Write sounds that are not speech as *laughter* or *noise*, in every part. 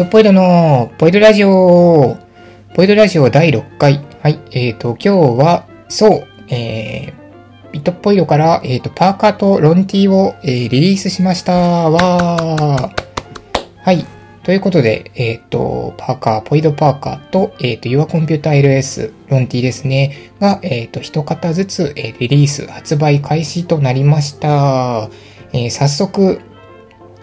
トポイドのポイドラジオポイドラジオ第6回。はい。えっ、ー、と、今日は、そう、えー、ビットポイドから、えっ、ー、と、パーカーとロンティーを、えー、リリースしました。わー。はい。ということで、えっ、ー、と、パーカー、ポイドパーカーと、えっ、ー、と、Your Computer LS、ロンティですね、が、えっ、ー、と、一方ずつ、えリリース、発売開始となりました。え早速、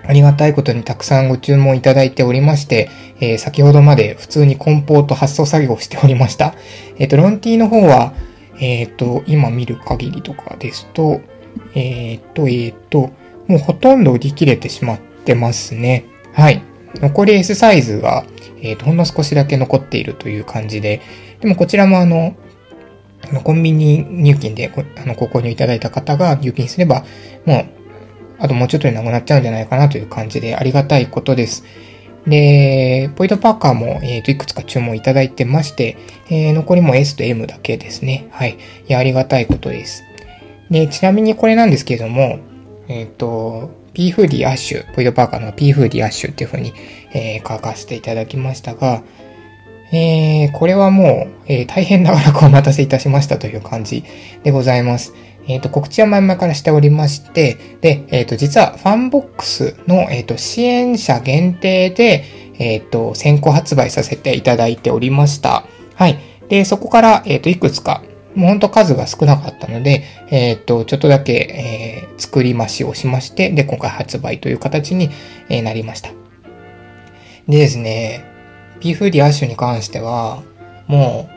ありがたいことにたくさんご注文いただいておりまして、えー、先ほどまで普通に梱包と発送作業をしておりました。えっ、ー、と、ロンティの方は、えっ、ー、と、今見る限りとかですと、えっ、と、えっ、と、もうほとんど売り切れてしまってますね。はい。残り S サイズが、えっ、と、ほんの少しだけ残っているという感じで、でもこちらもあの、コンビニ入金であのご購入いただいた方が入金すれば、もうあともうちょっとでなくなっちゃうんじゃないかなという感じでありがたいことです。で、ポイントパーカーも、え、ー、と、いくつか注文いただいてまして、えー、残りも S と M だけですね。はい。いや、ありがたいことです。で、ちなみにこれなんですけれども、えっ、ー、と、P フーディアッシュ、ポイントパーカーの P フーディアッシュっていう風に、えー、書かせていただきましたが、えー、これはもう、えー、大変長らくお待たせいたしましたという感じでございます。えっ、ー、と、告知は前々からしておりまして、で、えっ、ー、と、実はファンボックスの、えっ、ー、と、支援者限定で、えっ、と、先行発売させていただいておりました。はい。で、そこから、えっ、と、いくつか、もうほんと数が少なかったので、えっ、と、ちょっとだけ、え作り増しをしまして、で、今回発売という形に、えなりました。でですね、 P フーディーアッシュに関しては、も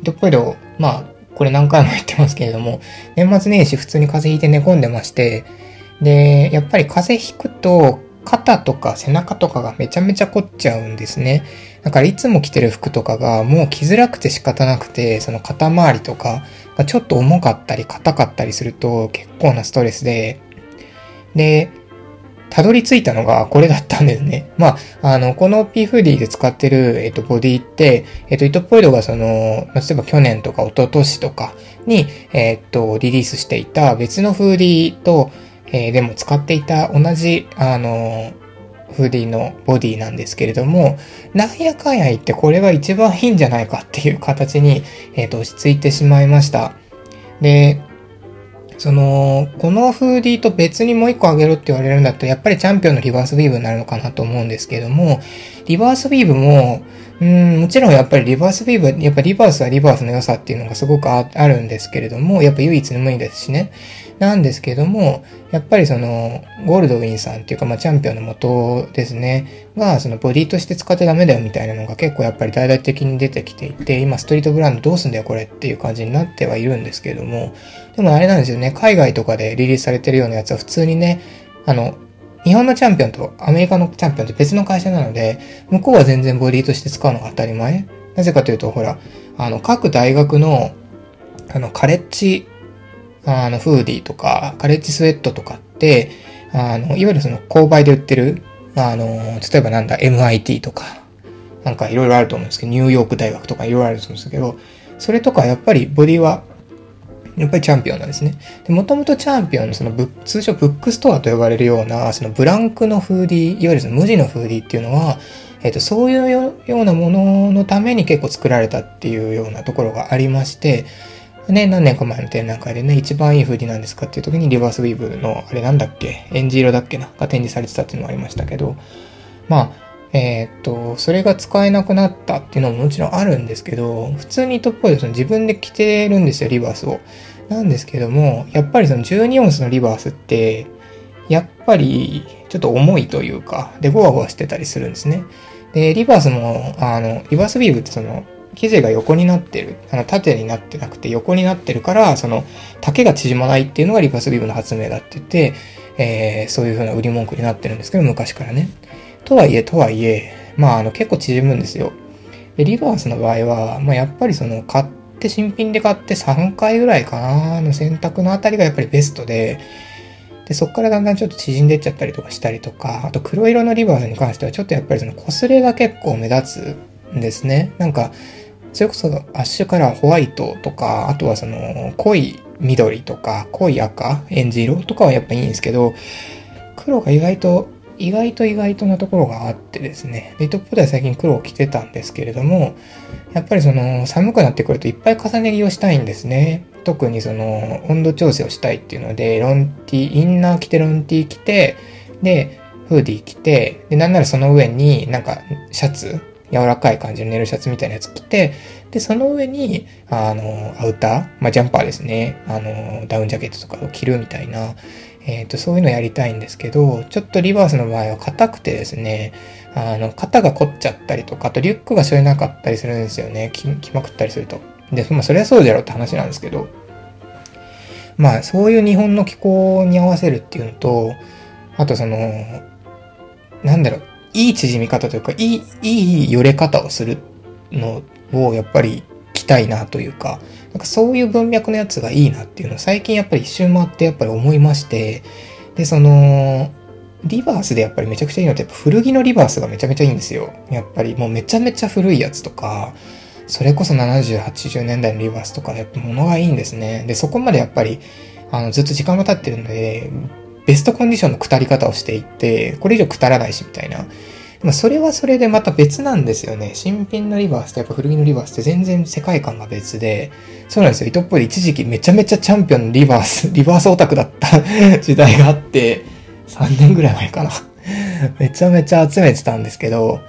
う、どっぽいど、まあ、これ何回も言ってますけれども、年末年始普通に風邪ひいて寝込んでまして、で、やっぱり風邪ひくと、肩とか背中とかがめちゃめちゃ凝っちゃうんですね。だからいつも着てる服とかがもう着づらくて仕方なくて、その肩周りとかがちょっと重かったり硬かったりすると結構なストレスで、で、たどり着いたのがこれだったんですね。まあ、あの、この P フーディーで使ってる、えっ、と、ボディって、えっ、と、イトポイドがその、例えば去年とか一昨年とかに、えっ、と、リリースしていた別のフーディーと、え、でも使っていた同じ、あの、フーディーのボディなんですけれども、なんやかんや言ってこれが一番いいんじゃないかっていう形に、えっ、と、落ち着いてしまいました。で、その、このフーディーと別にもう一個あげろって言われるんだったら、やっぱりチャンピオンのリバースウィーブになるのかなと思うんですけども、リバースビーブも、うん、もちろんやっぱりリバースビーブ、やっぱリバースはリバースの良さっていうのがすごくあるんですけれども、やっぱ唯一無二ですしね。なんですけども、やっぱりその、ゴールドウィンさんっていうか、まあ、チャンピオンの元ですね、が、そのボディとして使ってダメだよみたいなのが結構やっぱり大々的に出てきていて、今ストリートブランドどうすんだよこれっていう感じになってはいるんですけれども、でもあれなんですよね、海外とかでリリースされてるようなやつは普通にね、あの、日本のチャンピオンとアメリカのチャンピオンって別の会社なので、向こうは全然ボディとして使うのが当たり前。なぜかというと、ほら、あの、各大学の、あの、カレッジあの、フーディーとか、カレッジスウェットとかって、あの、いわゆるその購買で売ってる、あの、例えばなんだ、MIT とか、なんかいろいろあると思うんですけど、ニューヨーク大学とかいろいろあると思うんですけど、それとかやっぱりボディは、やっぱりチャンピオンなんですね。で、もともとチャンピオンのその通称ブックストアと呼ばれるような、そのブランクのフーディー、いわゆるその無地のフーディーっていうのは、えっ、ー、と、そういうようなもののために結構作られたっていうようなところがありまして、ね、何年か前の展覧会でね、一番いい風になんですかっていう時にリバースウィーブの、あれなんだっけ、エンジ色だっけな、が展示されてたっていうのもありましたけど、まあ、えー、っと、それが使えなくなったっていうのももちろんあるんですけど、普通にトップでその自分で着てるんですよ、リバースを。なんですけども、やっぱりその12オンスのリバースって、やっぱりちょっと重いというか、で、ゴワゴワしてたりするんですね。で、リバースも、あの、リバースウィーブってその、生地が横になってる、あの縦になってなくて横になってるから、その丈が縮まないっていうのがリバースビームの発明だって言って、えー、そういう風な売り文句になってるんですけど、昔からね。とはいえ、とはいえ、まあ、あの、結構縮むんですよ。で、リバースの場合は、まあ、やっぱりその、買って、新品で買って3回ぐらいかな、の選択のあたりがやっぱりベストで、で、そこからだんだんちょっと縮んでっちゃったりとかしたりとか、あと黒色のリバースに関してはちょっとやっぱりその擦れが結構目立つんですね。なんか、それこそアッシュカラーホワイトとか、あとはその濃い緑とか濃い赤、エンジ色とかはやっぱいいんですけど、黒が意外と意外と意外となところがあってですね、でトップでは最近黒を着てたんですけれども、やっぱりその寒くなってくるといっぱい重ね着をしたいんですね。特にその温度調整をしたいっていうので、ロンティー、インナー着てロンティー着て、で、フーディー着て、で、なんならその上になんかシャツ、柔らかい感じのネルシャツみたいなやつ着て、で、その上に、あの、アウター、まあ、ジャンパーですね。あの、ダウンジャケットとかを着るみたいな、えっ、ー、と、そういうのやりたいんですけど、ちょっとリバースの場合は硬くてですね、あの、肩が凝っちゃったりとか、あとリュックが背負えなかったりするんですよね。着まくったりすると。で、まあ、それはそうじゃろうって話なんですけど、まあ、そういう日本の気候に合わせるっていうのと、あとその、なんだろう、いい縮み方というか、いい、いい揺れ方をするのをやっぱり着たいなというか、なんかそういう文脈のやつがいいなっていうのを最近やっぱり一周回ってやっぱり思いまして、で、その、リバースでやっぱりめちゃくちゃいいのってやっぱ古着のリバースがめちゃめちゃいいんですよ。やっぱりもうめちゃめちゃ古いやつとか、それこそ70、80年代のリバースとかやっぱ物がいいんですね。で、そこまでやっぱり、あの、ずっと時間が経ってるので、ベストコンディションの下り方をしていって、これ以上下らないしみたいな。まあ、それはそれでまた別なんですよね。新品のリバースとやっぱ古着のリバースって全然世界観が別で、そうなんですよ。糸っぽい一時期めちゃめちゃチャンピオンのリバース、*laughs* リバースオタクだった *laughs* 時代があって、3年ぐらい前かな *laughs* めちゃめちゃ集めてたんですけど、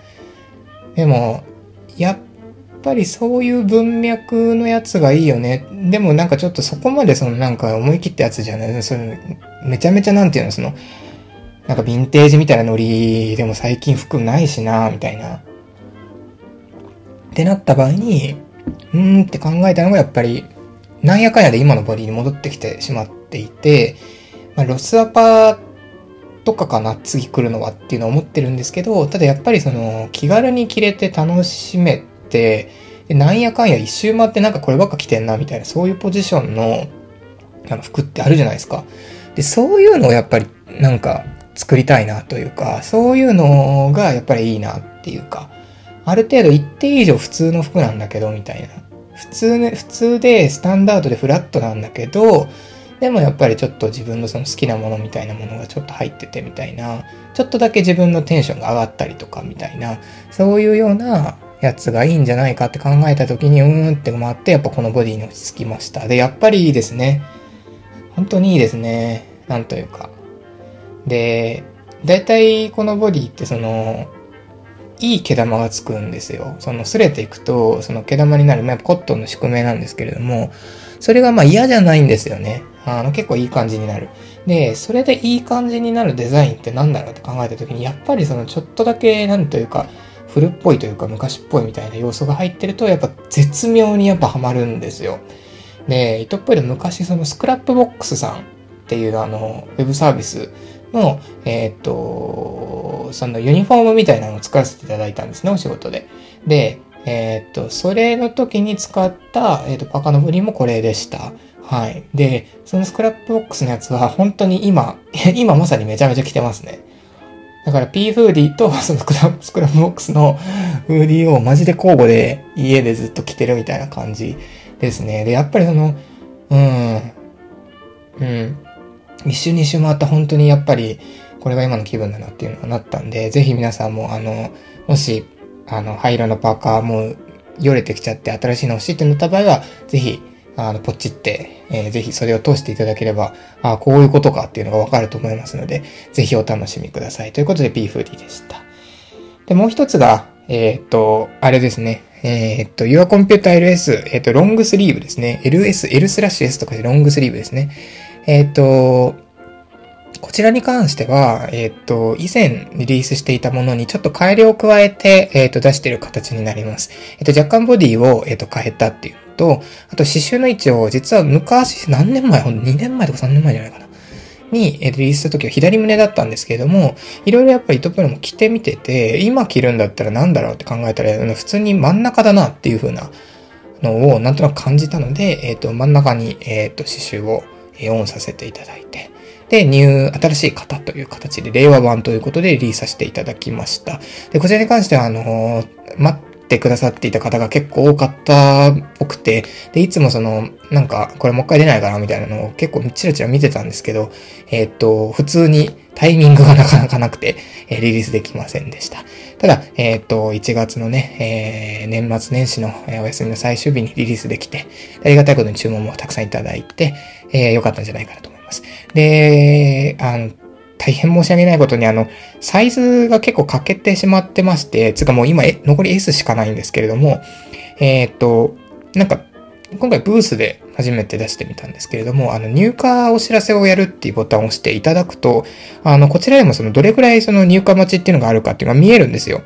でも、やっぱりそういう文脈のやつがいいよね。でもなんかちょっとそこまでそのなんか思い切ったやつじゃない。そのめちゃめちゃなんていうの、その、なんかヴィンテージみたいなノリでも最近服ないしな、みたいな。ってなった場合に、うーんって考えたのがやっぱり、なんやかんやで今のボディに戻ってきてしまっていて、まあ、ロスアパとかかな、次来るのはっていうのは思ってるんですけど、ただやっぱりその、気軽に着れて楽しめて、でなんやかんや一周回ってなんかこればっか着てんな、みたいな、そういうポジションの、あの服ってあるじゃないですか。で、そういうのをやっぱり、なんか、作りたいなというか、そういうのがやっぱりいいなっていうか、ある程度一定以上普通の服なんだけど、みたいな。普通ね、普通でスタンダードでフラットなんだけど、でもやっぱりちょっと自分のその好きなものみたいなものがちょっと入っててみたいな、ちょっとだけ自分のテンションが上がったりとかみたいな、そういうようなやつがいいんじゃないかって考えた時に、うーんって回って、やっぱこのボディに落ち着きました。で、やっぱりいいですね。本当にいいですね。なんというか。で、だいたいこのボディってその、いい毛玉がつくんですよ。その擦れていくと、その毛玉になる、まあ、コットンの宿命なんですけれども、それがまあ嫌じゃないんですよね。あの結構いい感じになる。で、それでいい感じになるデザインって何だろうって考えた時に、やっぱりそのちょっとだけ、なんというか、古っぽいというか昔っぽいみたいな要素が入ってると、やっぱ絶妙にやっぱハマるんですよ。で、糸っぽいで昔そのスクラップボックスさんっていうあの、ウェブサービスの、えっ、と、そのユニフォームみたいなのを作らせていただいたんですね、お仕事で。で、えっ、と、それの時に使った、えっ、と、パーカーのボディもこれでした。はい。で、そのスクラップボックスのやつは本当に今、*laughs* 今まさにめちゃめちゃ着てますね。だから P フーディーとそのクラスクラップボックスのフーディーをマジで交互で家でずっと着てるみたいな感じですね。で、やっぱりその、うん、うん、一周二周回った本当にやっぱり、これが今の気分だなっていうのがなったんで、ぜひ皆さんもあの、もし、あの、灰色のパーカーもよれてきちゃって新しいの欲しいってなった場合は、ぜひ、あの、ポチって、えー、ぜひそれを通していただければ、ああこういうことかっていうのがわかると思いますので、ぜひお楽しみください。ということで、P フーディでした。で、もう一つが、えー、っと、あれですね。えー、っと、Your Computer LS、えー、っと、ロングスリーブですね。LS、L スラッシュ S とかでロングスリーブですね。えっ、ー、と、こちらに関しては、えっ、ー、と、以前リリースしていたものにちょっと改良を加えて、えっ、ー、と、出している形になります。えっ、と、若干ボディを、えっ、と、変えたっていうのと、あと、刺繍の位置を、実は昔、何年前、ほんと2年前とか3年前じゃないかな。に、えリリースした時は左胸だったんですけれども、いろいろやっぱり糸プロも着てみてて、今着るんだったら何だろうって考えたら、普通に真ん中だなっていう風なのをなんとなく感じたので、えっ、と、真ん中に、えっ、と、刺繍をオンさせていただいて、で、ニュー、新しい型という形で、令和版ということでリリースさせていただきました。で、こちらに関しては、あの待ってくださっていた方が結構多かったっぽくて、で、いつもその、なんか、これもう一回出ないかなみたいなのを結構チラチラ見てたんですけど、えー、っと、普通にタイミングがなかなかなくて、え、リリースできませんでした。ただ、えっ、と、1月のね、えー、年末年始の、お休みの最終日にリリースできて、ありがたいことに注文もたくさんいただいて、えー、よかったんじゃないかなと思います。で、あの、大変申し訳ないことに、あの、サイズが結構欠けてしまってまして、つかもう今、残り S しかないんですけれども、えっ、と、なんか、今回ブースで初めて出してみたんですけれども、あの、入荷お知らせをやるっていうボタンを押していただくと、あの、こちらでもその、どれくらいその入荷待ちっていうのがあるかっていうのが見えるんですよ。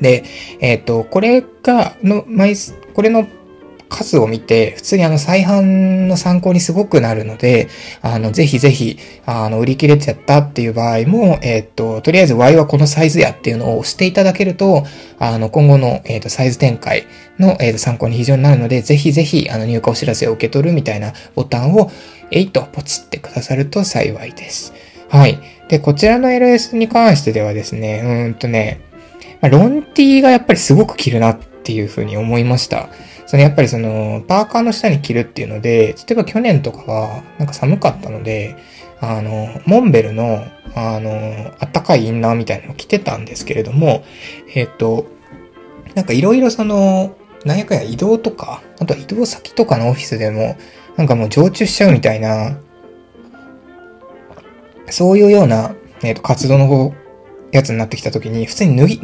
で、えっ、と、これが、の、枚数、これの数を見て、普通にあの再販の参考にすごくなるので、あの、ぜひぜひ、あの、売り切れちゃったっていう場合も、えっ、ー、と、とりあえず Y はこのサイズやっていうのを押していただけると、あの、今後の、えっ、ー、と、サイズ展開の、えっ、ー、と、参考に非常になるので、ぜひぜひ、あの、入荷お知らせを受け取るみたいなボタンを、えいとポチってくださると幸いです。はい。で、こちらの LS に関してではですね、うんとね、ま、ロンティがやっぱりすごく着るなっていうふうに思いました。そのやっぱりその、パーカーの下に着るっていうので、例えば去年とかは、なんか寒かったので、あの、モンベルの、あの、あったかいインナーみたいなのを着てたんですけれども、えっ、と、なんかいろいろその、なんやかや移動とか、あとは移動先とかのオフィスでも、なんかもう常駐しちゃうみたいな、そういうような、えっ、と、活動の方やつになってきた時に、普通に脱ぎ、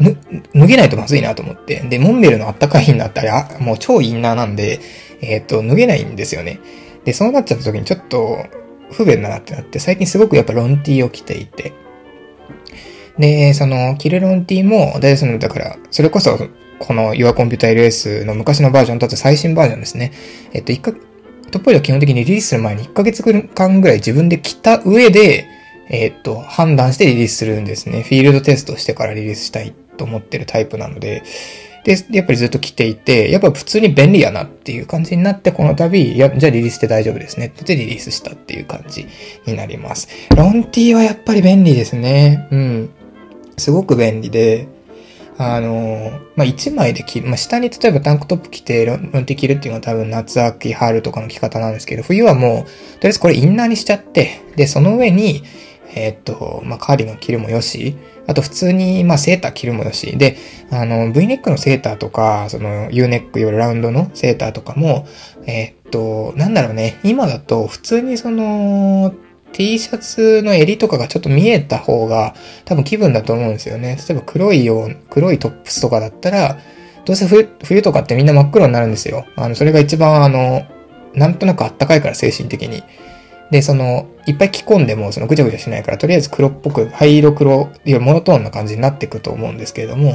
脱げないとまずいなと思って。で、モンベルのあったかいインナーってあれ、もう超インナーなんで、えっ、ー、と、脱げないんですよね。で、そうなっちゃった時にちょっと不便だなってなって、最近すごくやっぱロンティーを着ていて。で、その、着るロンティーも、だいその、だから、それこそ、この Your Computer LS の昔のバージョンとあと最新バージョンですね。えっと、一か、トップイは基本的にリリースする前に1ヶ月間ぐらい自分で着た上で、えー、っと、判断してリリースするんですね。フィールドテストしてからリリースしたいと思ってるタイプなので、で、やっぱりずっと来ていて、やっぱ普通に便利やなっていう感じになって、この度、いや、じゃあリリースで大丈夫ですねって言ってリリースしたっていう感じになります。ロンティはやっぱり便利ですね。うん。すごく便利で、あの、まあ、1枚で着る。まあ、下に例えばタンクトップ着てロンティ着るっていうのは多分夏、秋、春とかの着方なんですけど、冬はもう、とりあえずこれインナーにしちゃって、で、その上に、えー、っと、まあ、カーディガン着るもよし、あと普通に、まあ、セーター着るもよし。で、あの、V ネックのセーターとか、その U ネックよりラウンドのセーターとかも、えー、っと、なんだろうね、今だと普通にその、T シャツの襟とかがちょっと見えた方が多分気分だと思うんですよね。例えば黒いよう、黒いトップスとかだったら、どうせ冬冬とかってみんな真っ黒になるんですよ。あの、それが一番あの、なんとなくあったかいから精神的に。で、その、いっぱい着込んでも、そのぐちゃぐちゃしないから、とりあえず黒っぽく、灰色黒、いや、モノトーンな感じになっていくと思うんですけれども、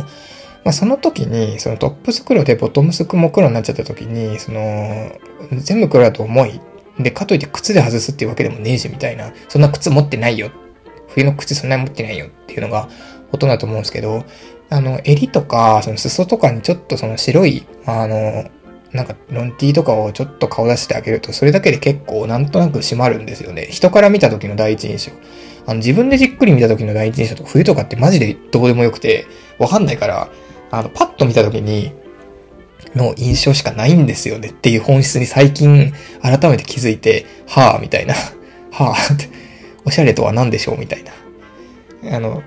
まあ、その時に、そのトップス黒でボトムスも黒になっちゃった時に、その、全部黒だと重い。で、かといって靴で外すっていうわけでもねえし、みたいな。そんな靴持ってないよ。冬の靴そんなに持ってないよっていうのが、ほとんどだと思うんですけど、あの、襟とか、その裾とかにちょっとその白い、あの、なんか、ロンティーとかをちょっと顔出してあげると、それだけで結構なんとなく締まるんですよね。人から見た時の第一印象。あの、自分でじっくり見た時の第一印象とか、冬とかってマジでどうでもよくて、わかんないから、あの、パッと見た時に、の印象しかないんですよねっていう本質に最近改めて気づいて、はぁ、みたいな。はぁ、って、おしゃれとは何でしょうみたいな。あの、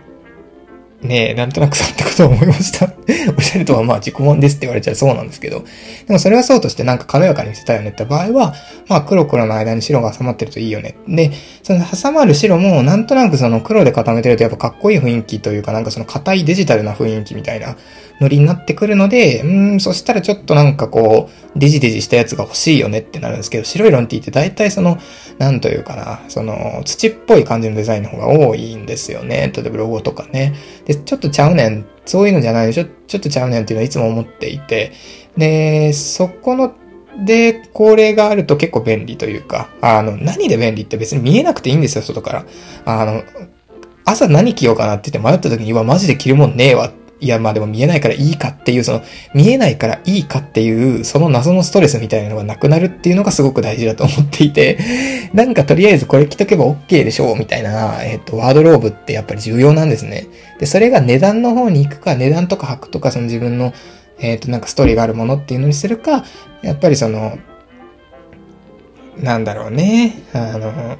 ねえ、なんとなくそうってことを思いました。*laughs* おしゃれとはまあ自己満ですって言われちゃうそうなんですけど、でもそれはそうとしてなんか軽やかに見せたいよねって場合は、まあ黒黒の間に白が挟まってるといいよね。で、その挟まる白もなんとなくその黒で固めてるとやっぱかっこいい雰囲気というかなんかその硬いデジタルな雰囲気みたいなノリになってくるので、うん、そしたらちょっとなんかこう、デジデジしたやつが欲しいよねってなるんですけど、白いロンティって大体その、なんというかな、その、土っぽい感じのデザインの方が多いんですよね。例えばロゴとかね。で、ちょっとちゃうねん。そういうのじゃないちょ、ちょっとちゃうねんっていうのはいつも思っていて。で、そこので、これがあると結構便利というか、あの、何で便利って別に見えなくていいんですよ、外から。あの、朝何着ようかなって言って迷った時に、うわ、マジで着るもんねえわっいや、まあでも見えないからいいかっていう、その、見えないからいいかっていう、その謎のストレスみたいなのがなくなるっていうのがすごく大事だと思っていて、*laughs* なんかとりあえずこれ着とけば OK でしょうみたいな、えっ、と、ワードローブってやっぱり重要なんですね。で、それが値段の方に行くか、値段とか履くとか、その自分の、えっ、と、なんかストーリーがあるものっていうのにするか、やっぱりその、なんだろうね、あの、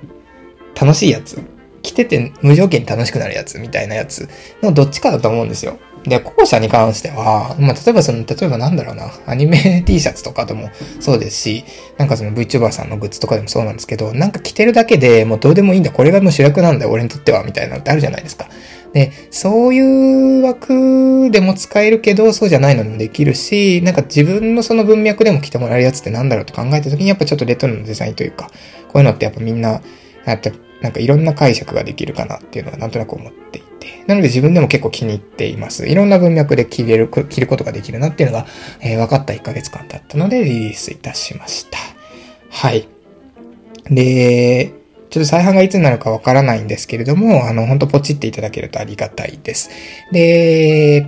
楽しいやつ着てて無条件に楽しくなるやつみたいなやつのどっちかだと思うんですよ。で、後者に関しては、まあ、例えばその、例えばなんだろうな、アニメ *laughs* T シャツとかでもそうですし、なんかその VTuber さんのグッズとかでもそうなんですけど、なんか着てるだけでもうどうでもいいんだ、これがもう主役なんだよ、俺にとっては、みたいなのってあるじゃないですか。で、そういう枠でも使えるけど、そうじゃないのもできるし、なんか自分のその文脈でも着てもらえるやつってなんだろうと考えた時に、やっぱちょっとレトロのデザインというか、こういうのってやっぱみんな、やって、なんかいろんな解釈ができるかなっていうのはなんとなく思っていて。なので自分でも結構気に入っています。いろんな文脈で着れる、着ることができるなっていうのが、えー、分かった1ヶ月間だったのでリリースいたしました。はい。で、ちょっと再販がいつになるかわからないんですけれども、あの、ほんとポチっていただけるとありがたいです。で、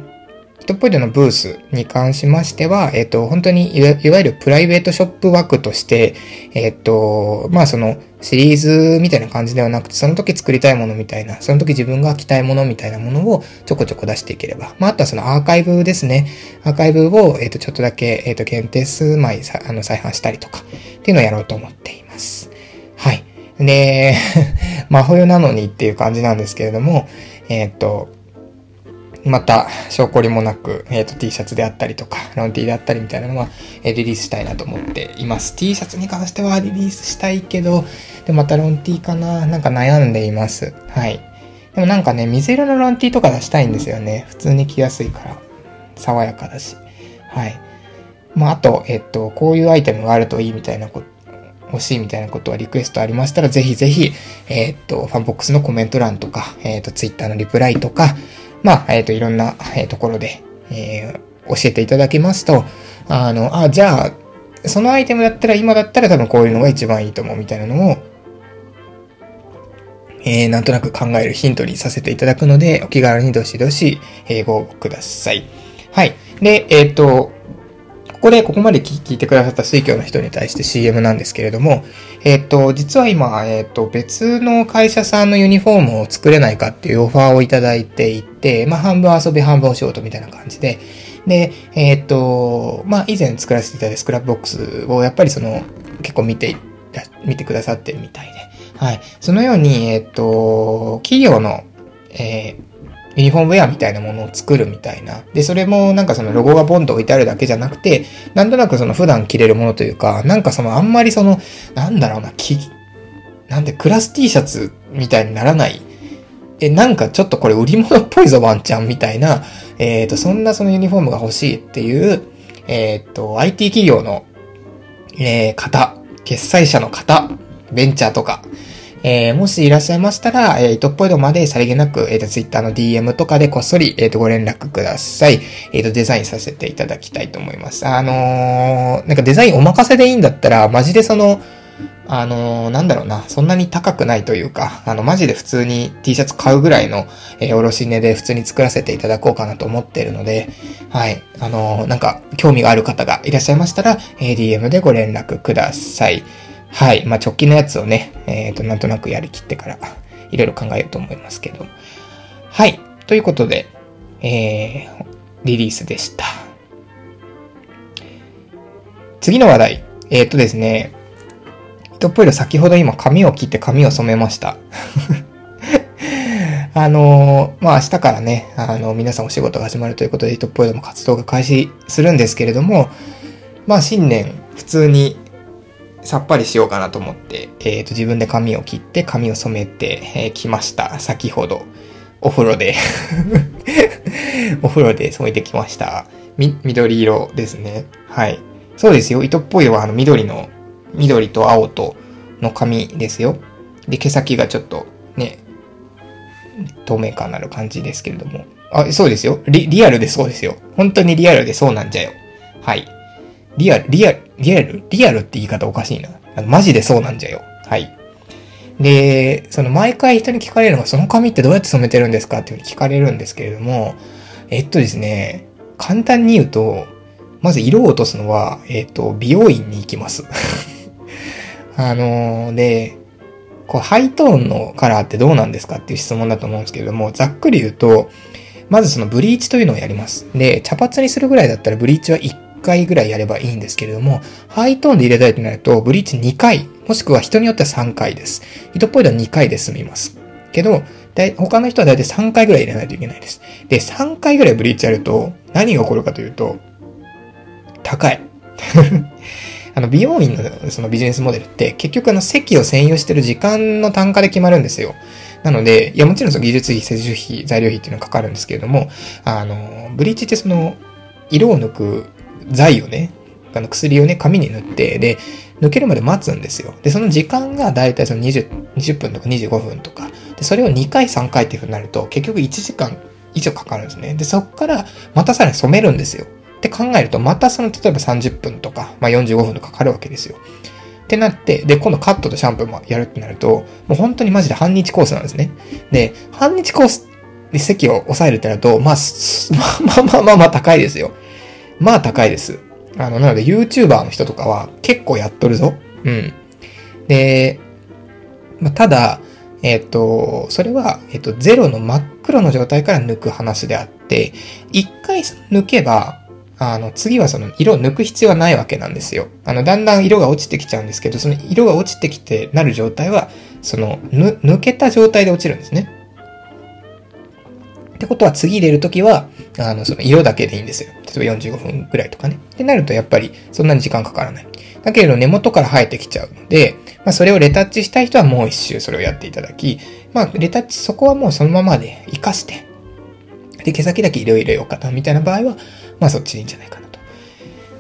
トップポイントのブースに関しましては、えっ、と、本当にいわゆるプライベートショップ枠として、えっ、と、まあそのシリーズみたいな感じではなくて、その時作りたいものみたいな、その時自分が着たいものみたいなものをちょこちょこ出していければ。まああとはそのアーカイブですね。アーカイブを、えっ、と、ちょっとだけ、えっ、と、限定数枚さあの再販したりとか、っていうのをやろうと思っています。はい。で、*laughs* 魔法なのにっていう感じなんですけれども、えっ、と、また、証拠りもなく、えっ、ー、と、T シャツであったりとか、ロン T であったりみたいなのは、えー、リリースしたいなと思っています。T シャツに関してはリリースしたいけど、で、またロン T かななんか悩んでいます。はい。でもなんかね、水色のロン T とか出したいんですよね。普通に着やすいから。爽やかだし。はい。まあ、あと、えっ、ー、と、こういうアイテムがあるといいみたいなこと、欲しいみたいなことはリクエストありましたら、ぜひぜひ、えっ、と、ファンボックスのコメント欄とか、えっ、と、ツイッターのリプライとか、まあ、えっ、ー、と、いろんな、えー、ところで、えー、教えていただけますと、あの、あ、じゃあ、そのアイテムだったら、今だったら多分こういうのが一番いいと思うみたいなのを、えー、なんとなく考えるヒントにさせていただくので、お気軽にどしどし、えー、ごください。はい。で、えっ、ー、と、ここで、ここまで聞いてくださった水教の人に対して CM なんですけれども、えっ、と、実は今、えっ、と、別の会社さんのユニフォームを作れないかっていうオファーをいただいていて、まあ、半分遊び、半分お仕事みたいな感じで、で、えっ、と、まあ、以前作らせていただいたスクラップボックスをやっぱりその、結構見て、見てくださってるみたいで、はい。そのように、えっ、と、企業の、えー、ユニフォームウェアみたいなものを作るみたいな。で、それもなんかそのロゴがボンと置いてあるだけじゃなくて、なんとなくその普段着れるものというか、なんかそのあんまりその、なんだろうな、き、なんでクラス T シャツみたいにならない。え、なんかちょっとこれ売り物っぽいぞワンちゃんみたいな、えっ、ー、と、そんなそのユニフォームが欲しいっていう、えっ、ー、と、IT 企業の、えー、方、決済者の方、ベンチャーとか、えー、もしいらっしゃいましたら、えー、糸っぽいのまでさりげなく、えっ、ー、と、ツイッターの DM とかでこっそり、えっ、ー、と、ご連絡ください。えっ、と、デザインさせていただきたいと思います。あのー、なんかデザインお任せでいいんだったら、マジでその、あの、なんだろうな、そんなに高くないというか、あの、マジで普通に T シャツ買うぐらいの、えー、おろし値で普通に作らせていただこうかなと思ってるので、はい、あの、なんか、興味がある方がいらっしゃいましたら、え DM でご連絡ください。はい。まあ、直近のやつをね、えっ、ー、と、なんとなくやりきってから、いろいろ考えようと思いますけど。はい。ということで、えー、リリースでした。次の話題。えっ、ー、とですね、トップイロ先ほど今髪を切って髪を染めました。*laughs* あのー、まあ、明日からね、あの、皆さんお仕事が始まるということで、トップイロも活動が開始するんですけれども、まあ、新年、普通にさっぱりしようかなと思って、えっ、ー、と、自分で髪を切って髪を染めて、えー、きました。先ほど。お風呂で *laughs* お風呂で染めてきました。み、緑色ですね。はい。そうですよ。糸っぽいはあの緑の、緑と青との髪ですよ。で、毛先がちょっとね、透明感のある感じですけれども。あ、そうですよ。リ、リアルでそうですよ。本当にリアルでそうなんじゃよ。はい。リアル、リアル、リアルリアルって言い方おかしいな。あのマジでそうなんじゃよ。はい。で、その毎回人に聞かれるのが、その髪ってどうやって染めてるんですかっていうふうに聞かれるんですけれども、えっとですね、簡単に言うと、まず色を落とすのは、えっと、美容院に行きます。*laughs* あのー、で、こう、ハイトーンのカラーってどうなんですかっていう質問だと思うんですけれども、ざっくり言うと、まずそのブリーチというのをやります。で、茶髪にするぐらいだったらブリーチは1回ぐらいやればいいんですけれども、ハイトーンで入れたいとなると、ブリーチ2回、もしくは人によっては3回です。糸っぽいのは2回で済みます。けど、他の人はだいたい3回ぐらい入れないといけないです。で、3回ぐらいブリーチやると、何が起こるかというと、高い。*laughs* あの、美容院のそのビジネスモデルって、結局あの、席を占有してる時間の単価で決まるんですよ。なので、いや、もちろんその技術費、施術費、材料費っていうのがかかるんですけれども、あの、ブリーチってその、色を抜く剤をね、あの薬をね、紙に塗って、で、抜けるまで待つんですよ。で、その時間がだいたいその20、20分とか25分とか、で、それを2回3回っていう風になると、結局1時間以上かかるんですね。で、そこからまたさらに染めるんですよ。って考えると、またその、例えば30分とか、まあ45分とかかかるわけですよ。ってなって、で、今度カットとシャンプーもやるってなると、もう本当にマジで半日コースなんですね。で、半日コースで席を抑えるってなると、まあ、まあまあまあまあ高いですよ。まあ高いです。あの、なので YouTuber の人とかは結構やっとるぞ。うん。で、まあ、ただ、えっ、ー、と、それは、えっ、ー、と、ゼロの真っ黒の状態から抜く話であって、一回抜けば、あの、次はその色を抜く必要はないわけなんですよ。あの、だんだん色が落ちてきちゃうんですけど、その色が落ちてきてなる状態は、その、ぬ、抜けた状態で落ちるんですね。ってことは次入れるときは、あの、その色だけでいいんですよ。例えば45分ぐらいとかね。ってなるとやっぱりそんなに時間かからない。だけれど根元から生えてきちゃうので、まあそれをレタッチしたい人はもう一周それをやっていただき、まあレタッチそこはもうそのままで活かして、で、毛先だけ色入れようかなみたいな場合は、まあそっちでいいんじゃないかなと。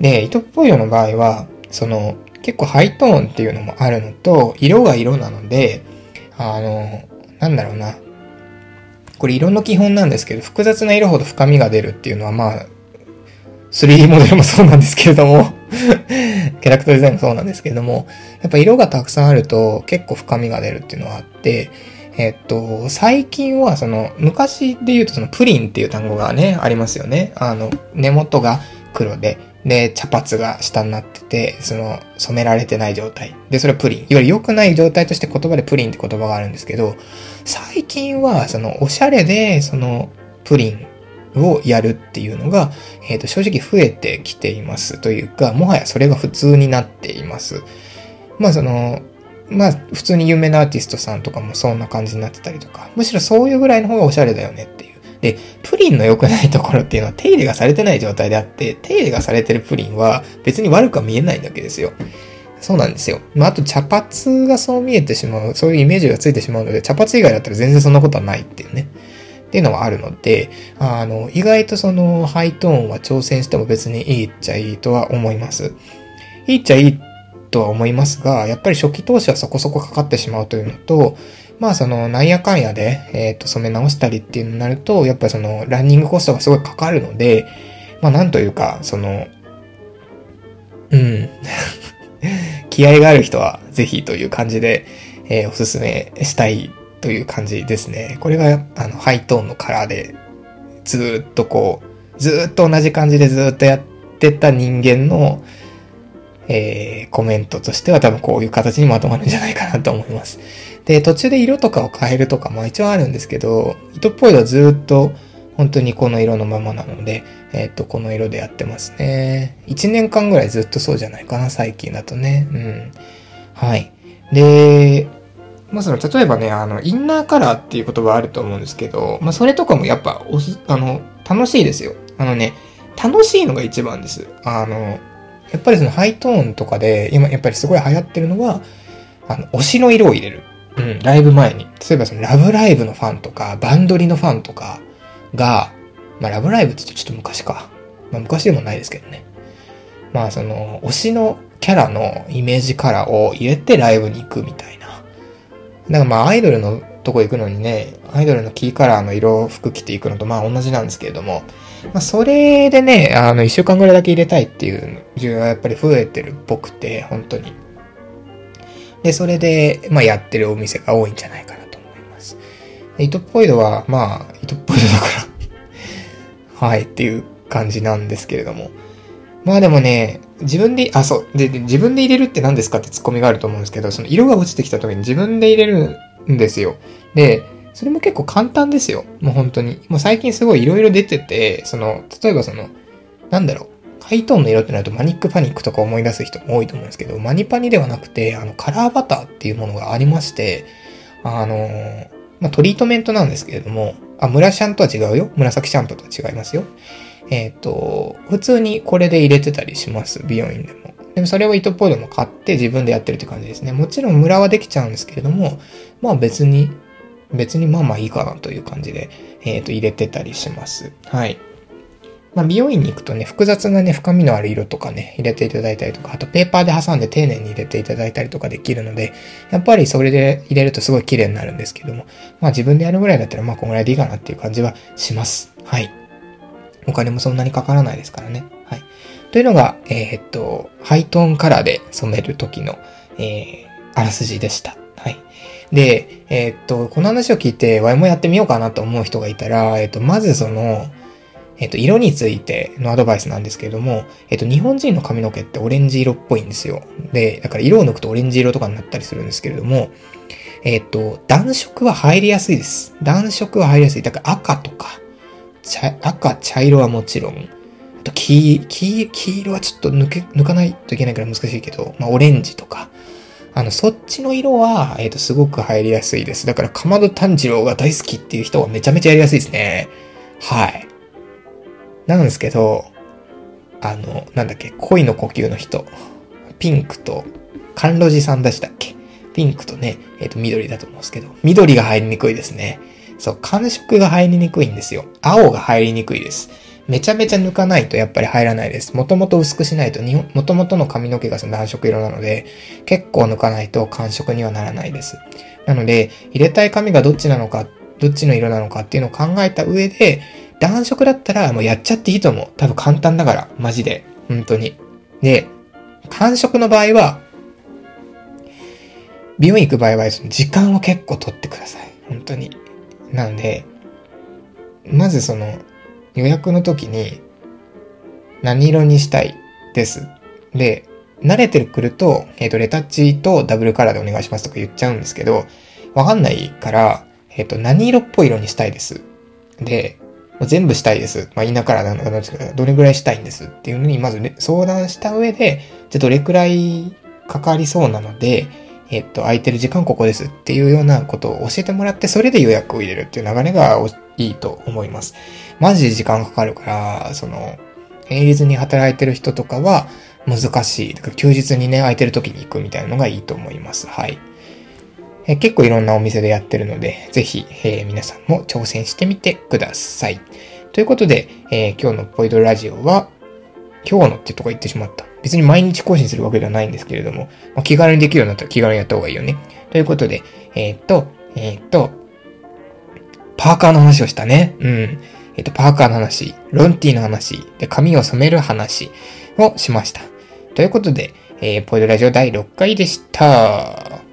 で、糸っぽい色の場合は、その結構ハイトーンっていうのもあるのと、色が色なので、あの、なんだろうな。これ色の基本なんですけど、複雑な色ほど深みが出るっていうのはまあ、3D モデルもそうなんですけれども *laughs* キャラクターデザインもそうなんですけれども、やっぱ色がたくさんあると結構深みが出るっていうのはあって、えっと、最近はその、昔で言うとそのプリンっていう単語がね、ありますよね。あの、根元が黒で、で、茶髪が下になってて、その、染められてない状態。で、それはプリン。いわゆる良くない状態として言葉でプリンって言葉があるんですけど、最近は、その、おしゃれで、その、プリンをやるっていうのが、えっ、ー、と、正直増えてきていますというか、もはやそれが普通になっています。まあその、まあ普通に有名なアーティストさんとかもそんな感じになってたりとか、むしろそういうぐらいの方がおしゃれだよねっていう。で、プリンの良くないところっていうのは手入れがされてない状態であって、手入れがされてるプリンは別に悪くは見えないだけですよ。そうなんですよ。まあ、あと茶髪がそう見えてしまう、そういうイメージがついてしまうので、茶髪以外だったら全然そんなことはないっていうね。っていうのはあるので、あの、意外とそのハイトーンは挑戦しても別にいいっちゃいいとは思います。いいっちゃいいとは思いますが、やっぱり初期投資はそこそこかかってしまうというのと、まあそのなんやかんやで、えっ、ー、と染め直したりっていうのになると、やっぱりそのランニングコストがすごいかかるので、まあなんというか、その、うん。*laughs* 気合がある人はぜひという感じで、えー、おすすめしたいという感じですね。これが、あの、ハイトーンのカラーで、ずっとこう、ずっと同じ感じでずっとやってた人間の、えー、コメントとしては多分こういう形にまとまるんじゃないかなと思います。で、途中で色とかを変えるとかも一応あるんですけど、糸っぽいのはずっと本当にこの色のままなので、えっ、と、この色でやってますね。1年間ぐらいずっとそうじゃないかな、最近だとね。うん。はい。で、まあその、例えばね、あの、インナーカラーっていう言葉あると思うんですけど、まあそれとかもやっぱ、おす、あの、楽しいですよ。あのね、楽しいのが一番です。あの、やっぱりそのハイトーンとかで、今やっぱりすごい流行ってるのは、あの、推しの色を入れる。うん、ライブ前に。例えばそのラブライブのファンとか、バンドリのファンとかが、まあラブライブって言うとちょっと昔か。まあ昔でもないですけどね。まあその、推しのキャラのイメージカラーを入れてライブに行くみたいな。だからまあアイドルのとこ行くのにね、アイドルのキーカラーの色服着ていくのとまあ同じなんですけれども、まあそれでね、あの一週間ぐらいだけ入れたいっていう需要はやっぱり増えてるっぽくて、本当に。で、それで、まあやってるお店が多いんじゃないかなと思います。糸っぽいのは、まあ、糸っぽいのだから *laughs* はいっていう感じなんですけれども。まあでもね、自分で、あ、そう。で、で自分で入れるって何ですかってツッコミがあると思うんですけど、その色が落ちてきた時に自分で入れるんですよ。で、それも結構簡単ですよ。もう本当に。もう最近すごい色々出てて、その、例えばその、なんだろう。ハイトーンの色ってなるとマニックパニックとか思い出す人も多いと思うんですけど、マニパニではなくて、あの、カラーバターっていうものがありまして、あの、まあ、トリートメントなんですけれども、あ、村シャンとは違うよ。紫シャンプーとは違いますよ。えっ、ー、と、普通にこれで入れてたりします。美容院でも。でもそれを糸っぽいのも買って自分でやってるって感じですね。もちろんムラはできちゃうんですけれども、まあ別に、別にまあまあいいかなという感じで、えっ、ー、と入れてたりします。はい。まあ、美容院に行くとね、複雑なね、深みのある色とかね、入れていただいたりとか、あとペーパーで挟んで丁寧に入れていただいたりとかできるので、やっぱりそれで入れるとすごい綺麗になるんですけども、まあ自分でやるぐらいだったら、まあこんぐらいでいいかなっていう感じはします。はい。お金もそんなにかからないですからね。はい。というのが、えー、っと、ハイトーンカラーで染める時の、えー、あらすじでした。はい。で、えー、っと、この話を聞いて、ワイもやってみようかなと思う人がいたら、えっと、まずその、えっと、色についてのアドバイスなんですけれども、えっと、日本人の髪の毛ってオレンジ色っぽいんですよ。で、だから色を抜くとオレンジ色とかになったりするんですけれども、えっと、暖色は入りやすいです。暖色は入りやすい。だから赤とか、茶赤、茶色はもちろん、あと黄、黄、黄色はちょっと抜け、抜かないといけないから難しいけど、まあ、オレンジとか、あの、そっちの色は、えっ、と、すごく入りやすいです。だから、かまど炭治郎が大好きっていう人はめちゃめちゃやりやすいですね。はい。なんですけど、あの、なんだっけ、恋の呼吸の人。ピンクと、甘露寺さんでしたっけ？ピンクとね、えっ、ー、と、緑だと思うんですけど、緑が入りにくいですね。そう、感触が入りにくいんですよ。青が入りにくいです。めちゃめちゃ抜かないとやっぱり入らないです。もともと薄くしないと、もともとの髪の毛が暖色色なので、結構抜かないと感触にはならないです。なので、入れたい髪がどっちなのか、どっちの色なのかっていうのを考えた上で、暖色だったらもうやっちゃっていいと思う。多分簡単だから、マジで。本当に。で、寒色の場合は、美容院行く場合は、時間を結構取ってください。本当に。なので、まずその、予約の時に、何色にしたいです。で、慣れてくると、えっ、ー、と、レタッチとダブルカラーでお願いしますとか言っちゃうんですけど、わかんないから、えっ、ー、と、何色っぽい色にしたいです。でも、全部したいです。まあ、田舎からなんですけど、どれぐらいしたいんですっていうのに、まず、ね、相談した上で、じゃどれくらいかかりそうなので、えっと、空いてる時間ここですっていうようなことを教えてもらって、それで予約を入れるっていう流れがいいと思います。マジで時間かかるから、その、平日に働いてる人とかは難しい。だから休日にね、空いてる時に行くみたいなのがいいと思います。はい。え結構いろんなお店でやってるので、ぜひ、えー、皆さんも挑戦してみてください。ということで、えー、今日のポイドラジオは、今日のってとこ言ってしまった。別に毎日更新するわけではないんですけれども、まあ、気軽にできるようになったら気軽にやった方がいいよね。ということで、えー、っと、えー、っと、パーカーの話をしたね。うん。えっと、パーカーの話、ロンティーの話、で、髪を染める話をしました。ということで、えー、ポイドラジオ第6回でした。